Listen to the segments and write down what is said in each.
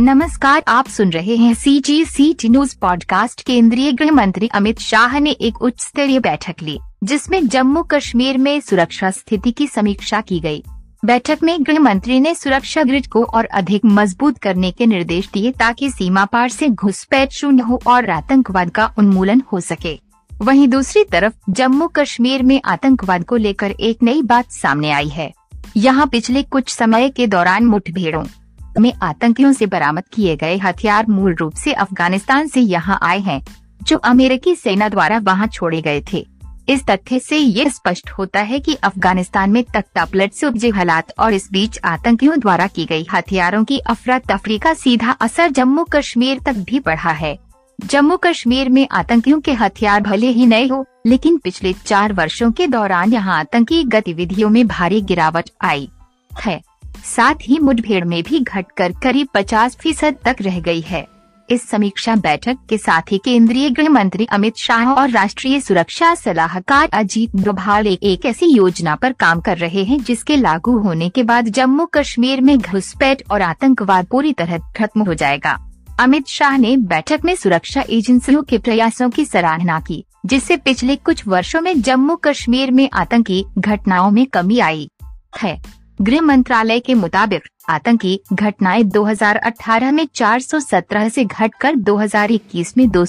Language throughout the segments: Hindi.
नमस्कार, आप सुन रहे हैं C G C T news podcast केंद्रीय गृह मंत्री अमित शाह ने एक उच्च स्तरीय बैठक ली, जिसमें जम्मू कश्मीर में सुरक्षा स्थिति की समीक्षा की गई। बैठक में गृह मंत्री ने सुरक्षा ग्रिड को और अधिक मज़बूत करने के निर्देश दिए ताकि सीमा पार से घुसपैठ शून्य हो और आतंकवाद का उन्मूलन हो सके। वहीं दूसरी तरफ़, जम्मू कश्मीर में आतंकवाद को लेकर एक नई बात सामने आई है। यहाँ पिछले कुछ समय के दौरान मुठभेड़ों में आतंकियों से बरामद किए गए हथियार मूल रूप से अफ़गानिस्तान से यहाँ आए हैं, जो अमेरिकी सेना द्वारा वहाँ छोड़े गए थे। इस तथ्य से ये स्पष्ट होता है कि अफ़गानिस्तान में तख्तापलट से उपजे हालात और इस बीच आतंकियों द्वारा की गई हथियारों की अफरा तफरी का सीधा असर जम्मू कश्मीर तक भी बढ़ा है। जम्मू कश्मीर में आतंकियों के हथियार भले ही नए हो, लेकिन पिछले चार वर्षों के दौरान यहाँ आतंकी गतिविधियों में भारी गिरावट आई है। साथ ही मुठभेड़ में भी घटकर करीब 50 फ़ीसद तक रह गई है। इस समीक्षा बैठक के साथ ही केंद्रीय गृह मंत्री अमित शाह और राष्ट्रीय सुरक्षा सलाहकार अजीत डोभाल एक, ऐसी योजना पर काम कर रहे हैं जिसके लागू होने के बाद जम्मू कश्मीर में घुसपैठ और आतंकवाद पूरी तरह खत्म हो जाएगा। अमित शाह ने बैठक में सुरक्षा एजेंसियों के प्रयासों की सराहना की जिससे पिछले कुछ वर्षों में जम्मू कश्मीर में आतंकी घटनाओं में कमी आई। है। गृह मंत्रालय के मुताबिक आतंकी घटनाएँ 2018 में 417 से घटकर 2021 में दो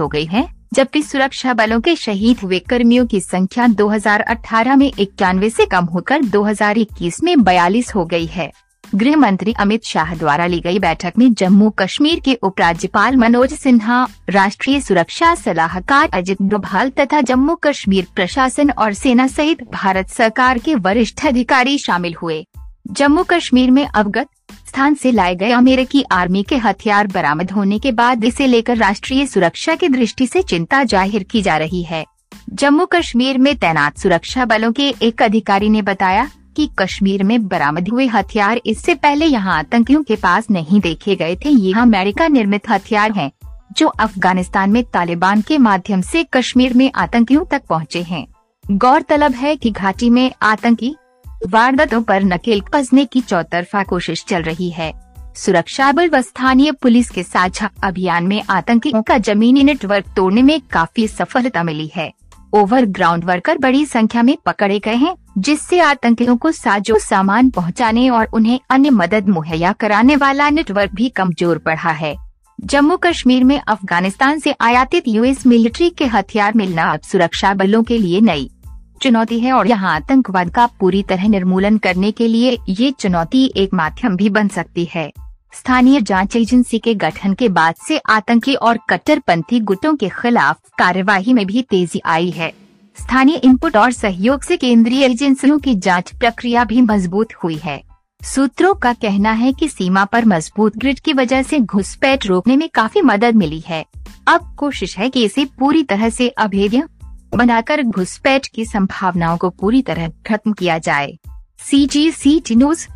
हो गई हैं, जबकि सुरक्षा बलों के शहीद हुए कर्मियों की संख्या 2018 में इक्यानवे से कम होकर 2021 में 42 हो गई है। गृह मंत्री अमित शाह द्वारा ली गई बैठक में जम्मू कश्मीर के उपराज्यपाल मनोज सिन्हा, राष्ट्रीय सुरक्षा सलाहकार अजित डोभाल तथा जम्मू कश्मीर प्रशासन और सेना सहित भारत सरकार के वरिष्ठ अधिकारी शामिल हुए। जम्मू कश्मीर में अवगत स्थान से लाए गए अमेरिकी आर्मी के हथियार बरामद होने के बाद इसे लेकर राष्ट्रीय सुरक्षा की दृष्टि से चिंता ज़ाहिर की जा रही है। जम्मू कश्मीर में तैनात सुरक्षा बलों के एक अधिकारी ने बताया कि कश्मीर में बरामद हुए हथियार इससे पहले यहाँ आतंकियों के पास नहीं देखे गए थे। ये अमेरिका निर्मित हथियार हैं, जो अफ़गानिस्तान में तालिबान के माध्यम से कश्मीर में आतंकियों तक पहुँचे हैं। गौरतलब है कि घाटी में आतंकी वारदातों पर नकेल कसने की चौतरफा कोशिश चल रही है। सुरक्षा बल व स्थानीय पुलिस के साझा अभियान में आतंकियों का जमीनी नेटवर्क तोड़ने में काफ़ी सफलता मिली है। ओवर ग्राउंड वर्कर बड़ी संख्या में पकड़े गए हैं, जिससे आतंकियों को साजो सामान पहुँचाने और उन्हें अन्य मदद मुहैया कराने वाला नेटवर्क भी कमज़ोर पड़ा है। जम्मू कश्मीर में अफ़गानिस्तान से आयातित यूएस मिलिट्री के हथियार मिलना अब सुरक्षा बलों के लिए नई चुनौती है और यहाँ आतंकवाद का पूरी तरह निर्मूलन करने के लिए ये चुनौती एक माध्यम भी बन सकती है। स्थानीय जाँच एजेंसी के गठन के बाद से आतंकी और कट्टरपंथी गुटों के खिलाफ कार्यवाही में भी तेज़ी आई है। स्थानीय इनपुट और सहयोग से केंद्रीय एजेंसियों की जाँच प्रक्रिया भी मज़बूत हुई है। सूत्रों का कहना है कि सीमा पर मज़बूत ग्रिड की वजह से घुसपैठ रोकने में काफ़ी मदद मिली है। अब कोशिश है कि इसे पूरी तरह से अभेद्य बनाकर घुसपैठ की संभावनाओं को पूरी तरह खत्म किया जाए। सी जी सी टी न्यूज़